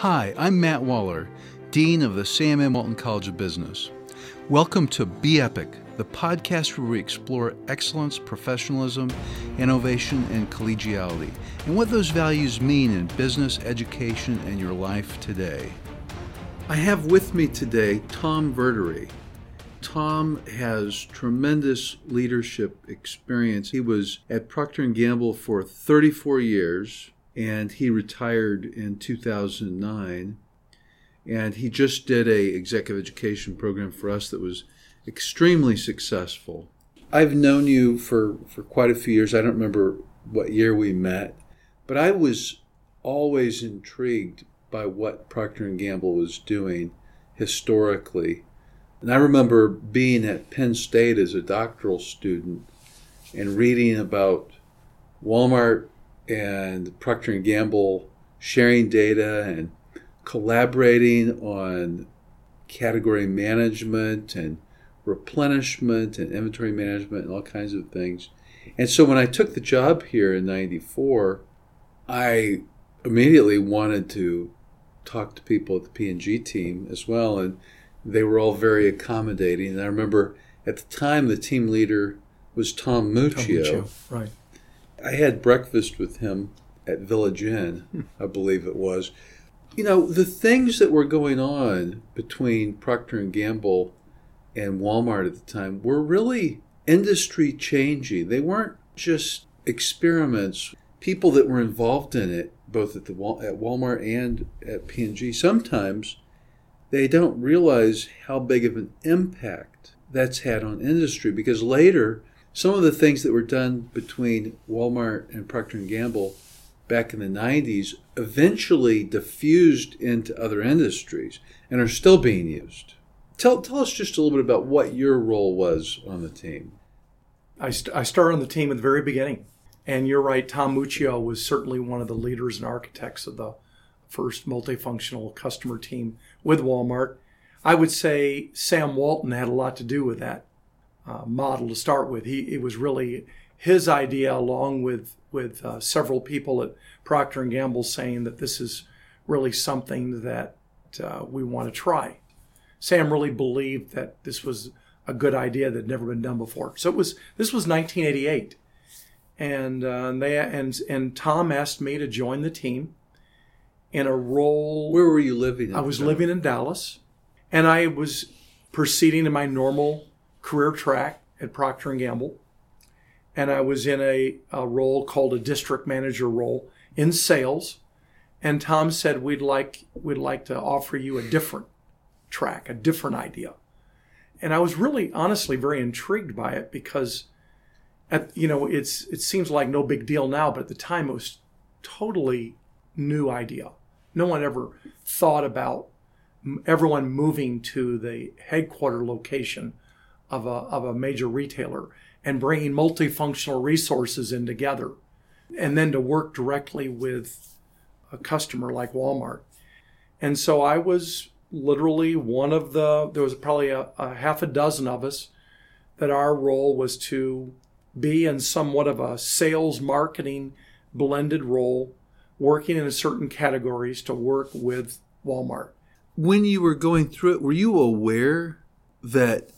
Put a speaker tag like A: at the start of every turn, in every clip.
A: Hi, I'm Matt Waller, Dean of the Sam M. Walton College of Business. Welcome to Be Epic, the podcast where we explore excellence, professionalism, innovation, and collegiality, and what those values mean in business, education, and your life today. I have with me today Tom Verdery. Tom has tremendous leadership experience. He was at Procter & Gamble for 34 years and he retired in 2009 and he just did a executive education program for us that was extremely successful. I've known you for, for quite a few years. I don't remember what year we met, but I was always intrigued by what Procter & Gamble was doing historically and I remember being at Penn State as a doctoral student and reading about Walmart and Procter and Gamble sharing data and collaborating on category management and replenishment and inventory management and all kinds of things. And so when I took the job here in 94, I immediately wanted to talk to people at the P&G team as well and they were all very accommodating. And I remember at the time the team leader was Tom Muccio. Tom Muccio
B: right.
A: I had breakfast with him at Village Inn. I believe it was. You know, the things that were going on between Procter and Gamble and Walmart at the time were really industry changing. They weren't just experiments. People that were involved in it, both at the at Walmart and at P&G, sometimes they don't realize how big of an impact that's had on industry because later some of the things that were done between Walmart and Procter & Gamble back in the 90s eventually diffused into other industries and are still being used. Tell, tell us just a little bit about what your role was on the team.
B: I, st- I started on the team at the very beginning. And you're right, Tom Muccio was certainly one of the leaders and architects of the first multifunctional customer team with Walmart. I would say Sam Walton had a lot to do with that uh, model to start with. He it was really his idea, along with with uh, several people at Procter and Gamble, saying that this is really something that uh, we want to try. Sam really believed that this was a good idea that had never been done before. So it was this was 1988, and uh, they and and Tom asked me to join the team in a role.
A: Where were you living?
B: I was time? living in Dallas, and I was proceeding in my normal career track at Procter Gamble, and I was in a, a role called a district manager role in sales. And Tom said we'd like we'd like to offer you a different track, a different idea. And I was really honestly very intrigued by it because at you know it's it seems like no big deal now, but at the time it was totally new idea. No one ever thought about everyone moving to the headquarter location of a, of a major retailer and bringing multifunctional resources in together and then to work directly with a customer like Walmart. And so I was literally one of the, there was probably a, a half a dozen of us that our role was to be in somewhat of a sales marketing blended role working in certain categories to work with Walmart.
A: When you were going through it, were you aware that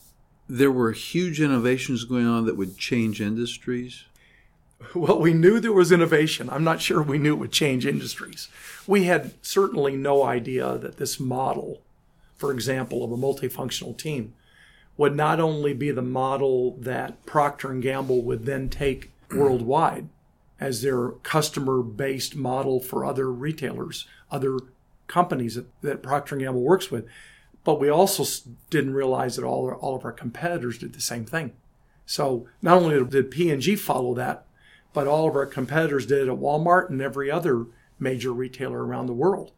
A: there were huge innovations going on that would change industries?
B: Well, we knew there was innovation. I'm not sure we knew it would change industries. We had certainly no idea that this model, for example, of a multifunctional team, would not only be the model that Procter and Gamble would then take worldwide, as their customer based model for other retailers, other companies that, that Procter & Gamble works with. But we also didn't realize that all, all of our competitors did the same thing. So not only did P&G follow that, but all of our competitors did it at Walmart and every other major retailer around the world.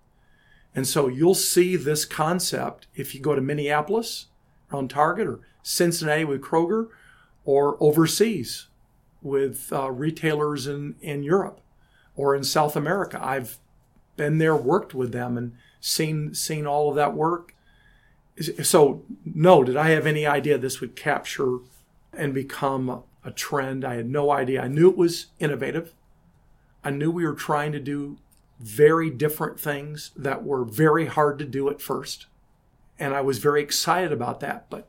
B: And so you'll see this concept if you go to Minneapolis around Target or Cincinnati with Kroger or overseas with uh, retailers in, in Europe or in South America. I've been there, worked with them, and seen seen all of that work. So, no, did I have any idea this would capture and become a trend? I had no idea. I knew it was innovative. I knew we were trying to do very different things that were very hard to do at first. And I was very excited about that. But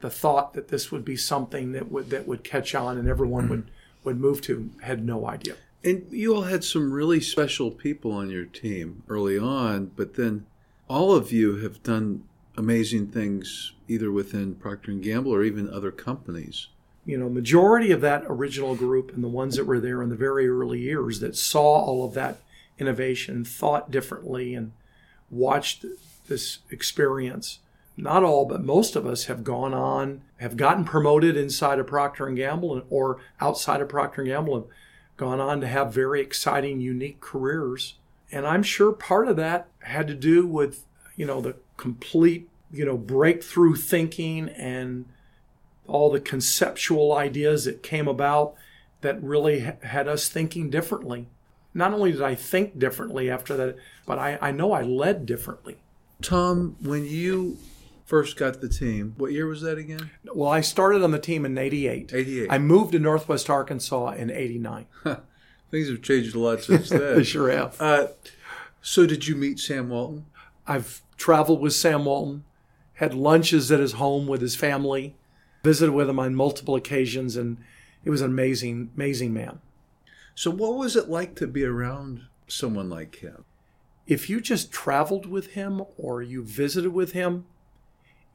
B: the thought that this would be something that would that would catch on and everyone would would move to had no idea.
A: And you all had some really special people on your team early on, but then all of you have done amazing things either within Procter and Gamble or even other companies.
B: You know, majority of that original group and the ones that were there in the very early years that saw all of that innovation, thought differently, and watched this experience. Not all, but most of us have gone on, have gotten promoted inside of Procter and Gamble or outside of Procter and Gamble, and gone on to have very exciting, unique careers. And I'm sure part of that had to do with, you know, the complete, you know, breakthrough thinking and all the conceptual ideas that came about that really had us thinking differently. Not only did I think differently after that, but I, I know I led differently.
A: Tom, when you first got the team, what year was that again?
B: Well, I started on the team in 88.
A: 88.
B: I moved to Northwest Arkansas in 89.
A: Things have changed a lot since then.
B: they sure have.
A: Uh, so, did you meet Sam Walton?
B: I've traveled with Sam Walton, had lunches at his home with his family, visited with him on multiple occasions, and he was an amazing, amazing man.
A: So, what was it like to be around someone like him?
B: If you just traveled with him or you visited with him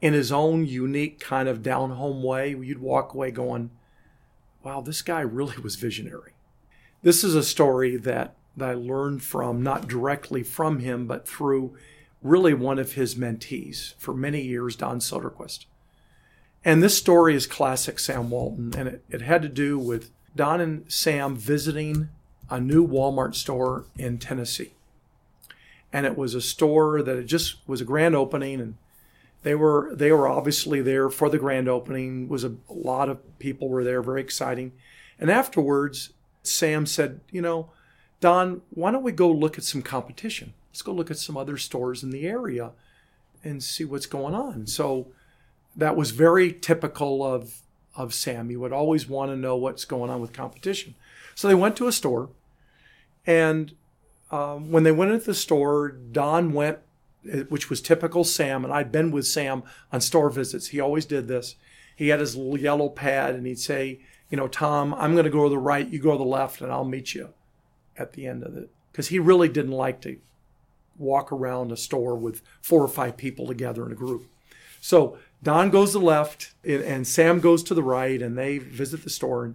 B: in his own unique kind of down home way, you'd walk away going, wow, this guy really was visionary. This is a story that, that I learned from, not directly from him, but through really one of his mentees for many years, Don Soderquist. And this story is classic Sam Walton, and it, it had to do with Don and Sam visiting a new Walmart store in Tennessee. And it was a store that just was a grand opening, and they were they were obviously there for the grand opening. It was a, a lot of people were there, very exciting. And afterwards, Sam said, "You know, Don, why don't we go look at some competition? Let's go look at some other stores in the area and see what's going on." So that was very typical of of Sam. He would always want to know what's going on with competition. So they went to a store, and um, when they went into the store, Don went, which was typical Sam, and I'd been with Sam on store visits. He always did this. He had his little yellow pad, and he'd say, "You know, Tom, I'm going to go to the right, you go to the left, and I'll meet you at the end of it." Because he really didn't like to walk around a store with four or five people together in a group. So Don goes to the left and Sam goes to the right, and they visit the store.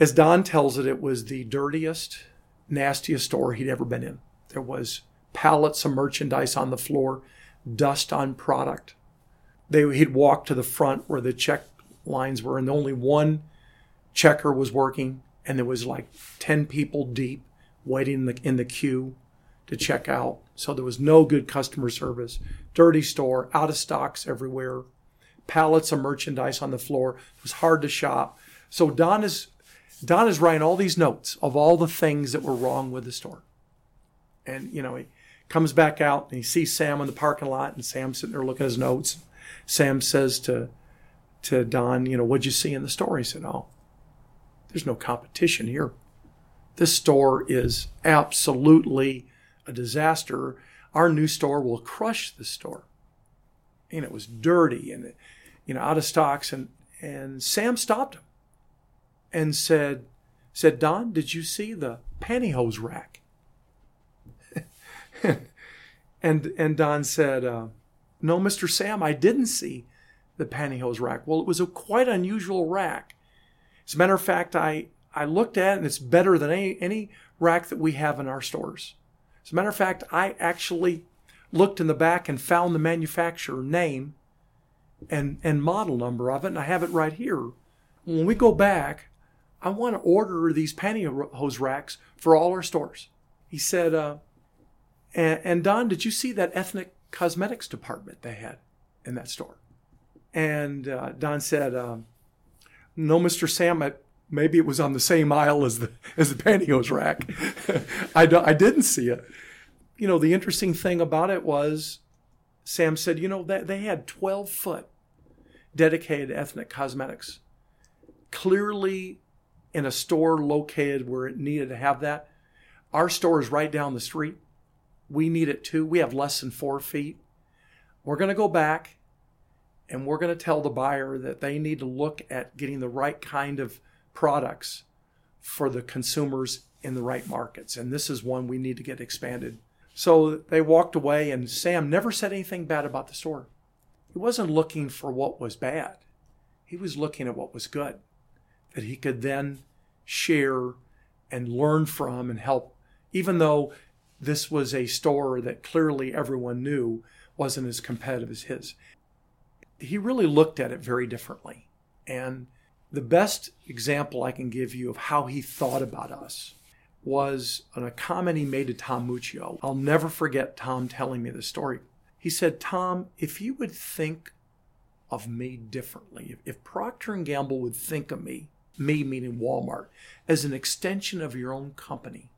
B: As Don tells it, it was the dirtiest, nastiest store he'd ever been in. There was pallets of merchandise on the floor, dust on product. They, he'd walk to the front where the check lines were, and only one checker was working, and there was like 10 people deep waiting in the, in the queue to check out. So there was no good customer service. Dirty store, out of stocks everywhere, pallets of merchandise on the floor. It was hard to shop. So Don is Don is writing all these notes of all the things that were wrong with the store. And you know, he comes back out and he sees Sam in the parking lot and Sam's sitting there looking at his notes. Sam says to to Don, you know, what'd you see in the store? He said, Oh, there's no competition here. This store is absolutely a disaster, our new store will crush the store. And it was dirty and you know out of stocks and and Sam stopped him and said said Don, did you see the pantyhose rack? and and Don said, uh, no, Mr. Sam, I didn't see the pantyhose rack. Well, it was a quite unusual rack. As a matter of fact, I I looked at it and it's better than any any rack that we have in our stores. As a matter of fact, I actually looked in the back and found the manufacturer name and, and model number of it, and I have it right here. When we go back, I want to order these pantyhose racks for all our stores. He said, uh, and, and Don, did you see that ethnic cosmetics department they had in that store? And uh, Don said, um, no, Mr. Sam, maybe it was on the same aisle as the as the pantyhose rack. I, I didn't see it. You know, the interesting thing about it was, Sam said, you know, that they had 12 foot dedicated ethnic cosmetics, clearly in a store located where it needed to have that. Our store is right down the street. We need it too. We have less than four feet. We're going to go back and we're going to tell the buyer that they need to look at getting the right kind of products for the consumers in the right markets. And this is one we need to get expanded. So they walked away, and Sam never said anything bad about the store. He wasn't looking for what was bad, he was looking at what was good that he could then share and learn from and help, even though this was a store that clearly everyone knew wasn't as competitive as his. He really looked at it very differently. And the best example I can give you of how he thought about us was on a comment he made to Tom Muccio. I'll never forget Tom telling me the story. He said, Tom, if you would think of me differently, if Procter & Gamble would think of me, me meaning Walmart, as an extension of your own company,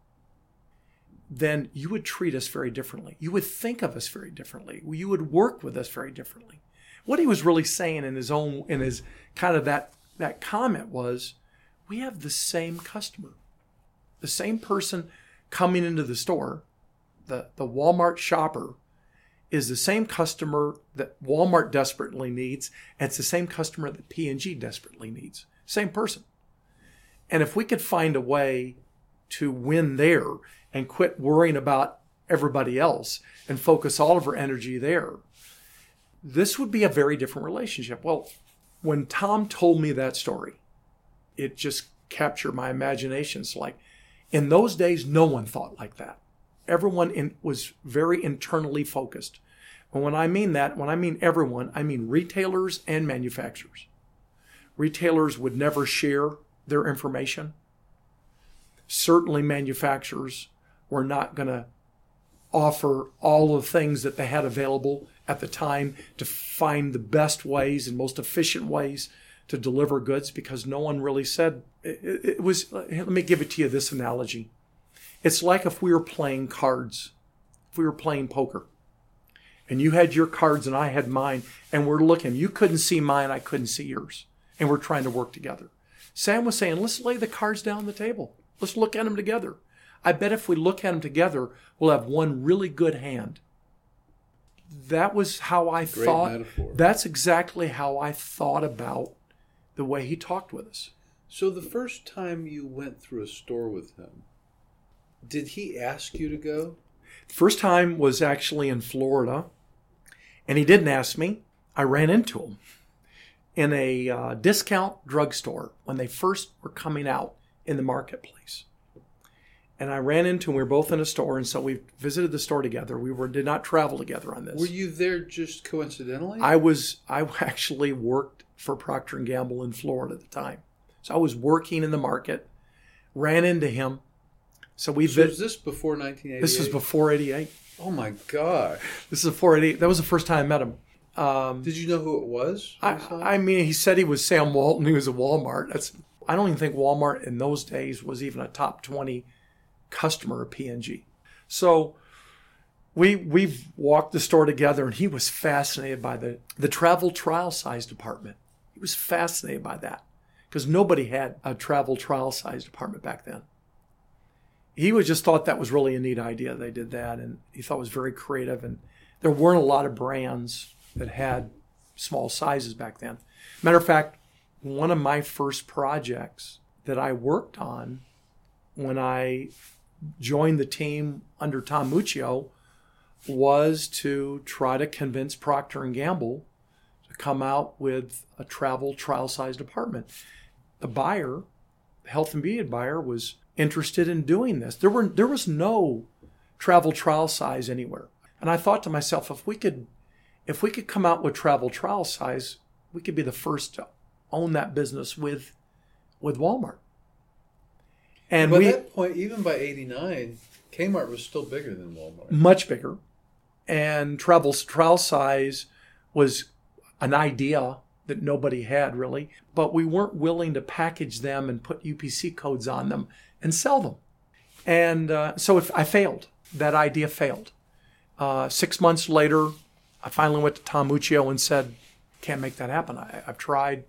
B: then you would treat us very differently. You would think of us very differently. You would work with us very differently. What he was really saying in his own, in his kind of that, that comment was, we have the same customer, the same person coming into the store, the, the Walmart shopper is the same customer that Walmart desperately needs, and it's the same customer that P&G desperately needs. Same person. And if we could find a way to win there and quit worrying about everybody else and focus all of our energy there, this would be a very different relationship. Well, when Tom told me that story, it just captured my imagination. It's like, in those days, no one thought like that. Everyone in, was very internally focused. And when I mean that, when I mean everyone, I mean retailers and manufacturers. Retailers would never share their information. Certainly, manufacturers were not going to offer all the things that they had available at the time to find the best ways and most efficient ways to deliver goods because no one really said it, it, was let me give it to you this analogy. It's like if we were playing cards if we were playing poker and you had your cards and i had mine and we're looking you couldn't see mine i couldn't see yours and we're trying to work together. Sam was saying let's lay the cards down on the table. Let's look at them together i bet if we look at them together we'll have one really good hand that was how I Great thought. Metaphor. That's exactly how I thought about the way he talked with us.
A: So the first time you went through a store with him, did he ask you to go?
B: First time was actually in Florida, and he didn't ask me. I ran into him in a uh, discount drugstore when they first were coming out in the marketplace. And I ran into him. We were both in a store, and so we visited the store together. We were did not travel together on this.
A: Were you there just coincidentally?
B: I was. I actually worked for Procter and Gamble in Florida at the time. So I was working in the market, ran into him. So we.
A: So was this before 1988?
B: This was before 88.
A: Oh my god!
B: This is before 88. That was the first time I met him.
A: Um, Did you know who it was?
B: I, I mean, he said he was Sam Walton. He was at Walmart. That's. I don't even think Walmart in those days was even a top 20 customer of P&G. So we we've walked the store together and he was fascinated by the the travel trial size department. He was fascinated by that because nobody had a travel trial size department back then. He was just thought that was really a neat idea. They did that, and he thought it was very creative. And there weren't a lot of brands that had small sizes back then. Matter of fact, one of my first projects that I worked on when I joined the team under Tom Muccio was to try to convince Procter and Gamble to come out with a travel trial size department. The buyer, the health and beauty buyer, was interested in doing this. There were there was no travel trial size anywhere. And I thought to myself, if we could if we could come out with travel trial size, we could be the first to own that business with with Walmart.
A: And by we, that point, even by '89, Kmart was still bigger than Walmart.
B: Much bigger, and travel trial size was an idea that nobody had really, but we weren't willing to package them and put UPC codes on them and sell them. And uh, so if I failed. That idea failed. Uh, six months later, I finally went to Tom Muccio and said, "Can't make that happen. I, have tried.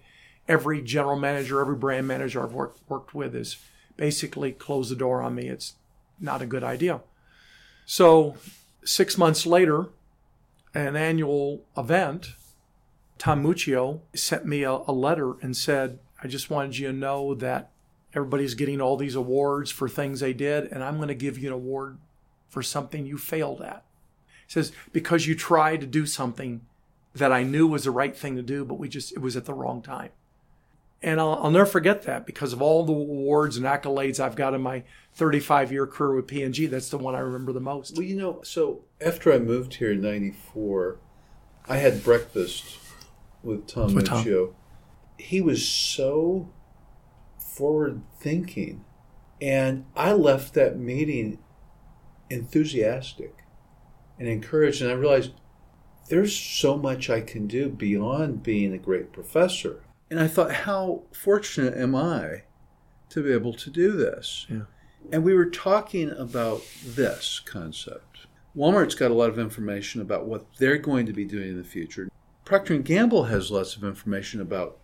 B: Every general manager, every brand manager I've worked worked with is basically closed the door on me. It's not a good idea. So, six months later, an annual event, Tom Muccio sent me a, a letter and said, I just wanted you to know that everybody's getting all these awards for things they did, and I'm going to give you an award for something you failed at. He says, because you tried to do something that I knew was the right thing to do, but we just, it was at the wrong time. And I'll, I'll never forget that because of all the awards and accolades I've got in my 35 year career with P&G. That's the one I remember the most.
A: Well, you know, so after I moved here in 94, I had breakfast with Tom
B: With Tom.
A: He was so forward thinking. And I left that meeting enthusiastic and encouraged. And I realized there's so much I can do beyond being a great professor. And I thought, how fortunate am I to be able to do this?
B: Yeah.
A: And we were talking about this concept. Walmart's got a lot of information about what they're going to be doing in the future. Procter & Gamble has lots of information about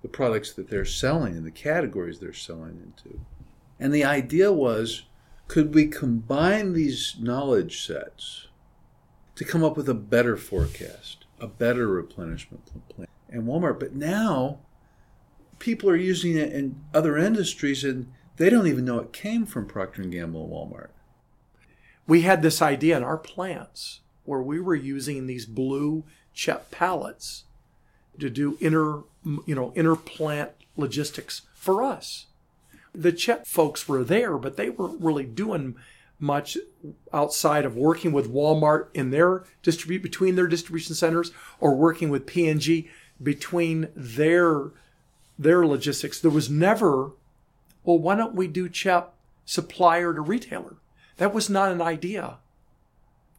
A: the products that they're selling and the categories they're selling into. And the idea was could we combine these knowledge sets to come up with a better forecast, a better replenishment plan? And Walmart, but now people are using it in other industries and they don't even know it came from Procter & Gamble and Walmart.
B: we had this idea in our plants where we were using these blue CHEP pallets to do inner, you know, inner plant logistics for us. The CHEP folks were there, but they weren't really doing much outside of working with Walmart in their distribute between their distribution centers or working with P&G between their their logistics. There was never, well, why don't we do CHEP supplier to retailer? That was not an idea.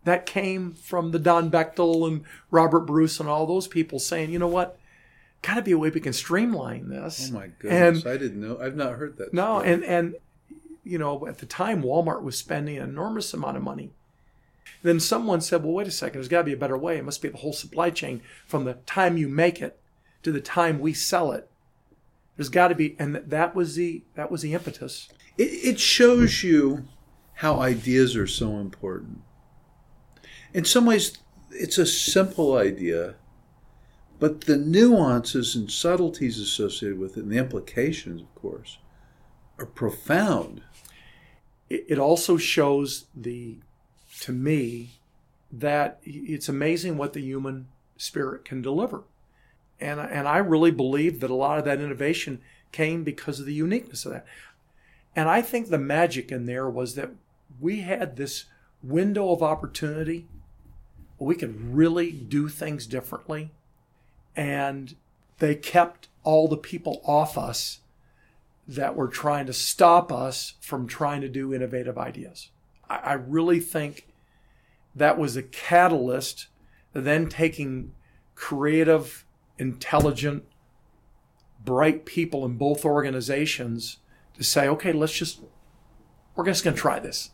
B: That came from the Don Bechtel and Robert Bruce and all those people saying, you know what, got to be a way we can streamline this.
A: Oh my goodness!
B: And
A: I didn't know. I've not heard that.
B: no,
A: story.
B: and and you know, at the time, Walmart was spending an enormous amount of money. Then someone said, "Well, wait a second. There's got to be a better way. It must be the whole supply chain from the time you make it to the time we sell it. There's got to be." And that was the that was the impetus.
A: it, it shows you how ideas are so important. In some ways, it's a simple idea, but the nuances and subtleties associated with it, and the implications, of course, are profound.
B: it it also shows the to me that it's amazing what the human spirit can deliver and and I really believe that a lot of that innovation came because of the uniqueness of that and I think the magic in there was that we had this window of opportunity we could really do things differently and they kept all the people off us that were trying to stop us from trying to do innovative ideas. I, I really think that was a catalyst, then taking creative, intelligent, bright people in both organizations to say, okay, let's just, we're just going to try this.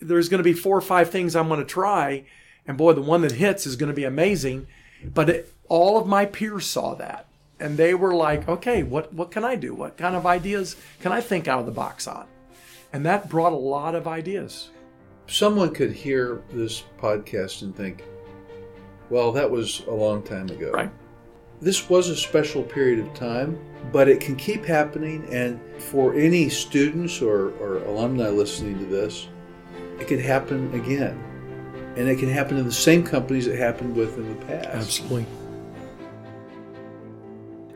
B: There's going to be four or five things I'm going to try. And boy, the one that hits is going to be amazing. But it, all of my peers saw that and they were like, okay, what, what can I do? What kind of ideas can I think out of the box on? And that brought a lot of ideas.
A: Someone could hear this podcast and think, well, that was a long time ago.
B: Right.
A: This was a special period of time, but it can keep happening. And for any students or, or alumni listening to this, it could happen again. And it can happen in the same companies it happened with in the past.
B: Absolutely.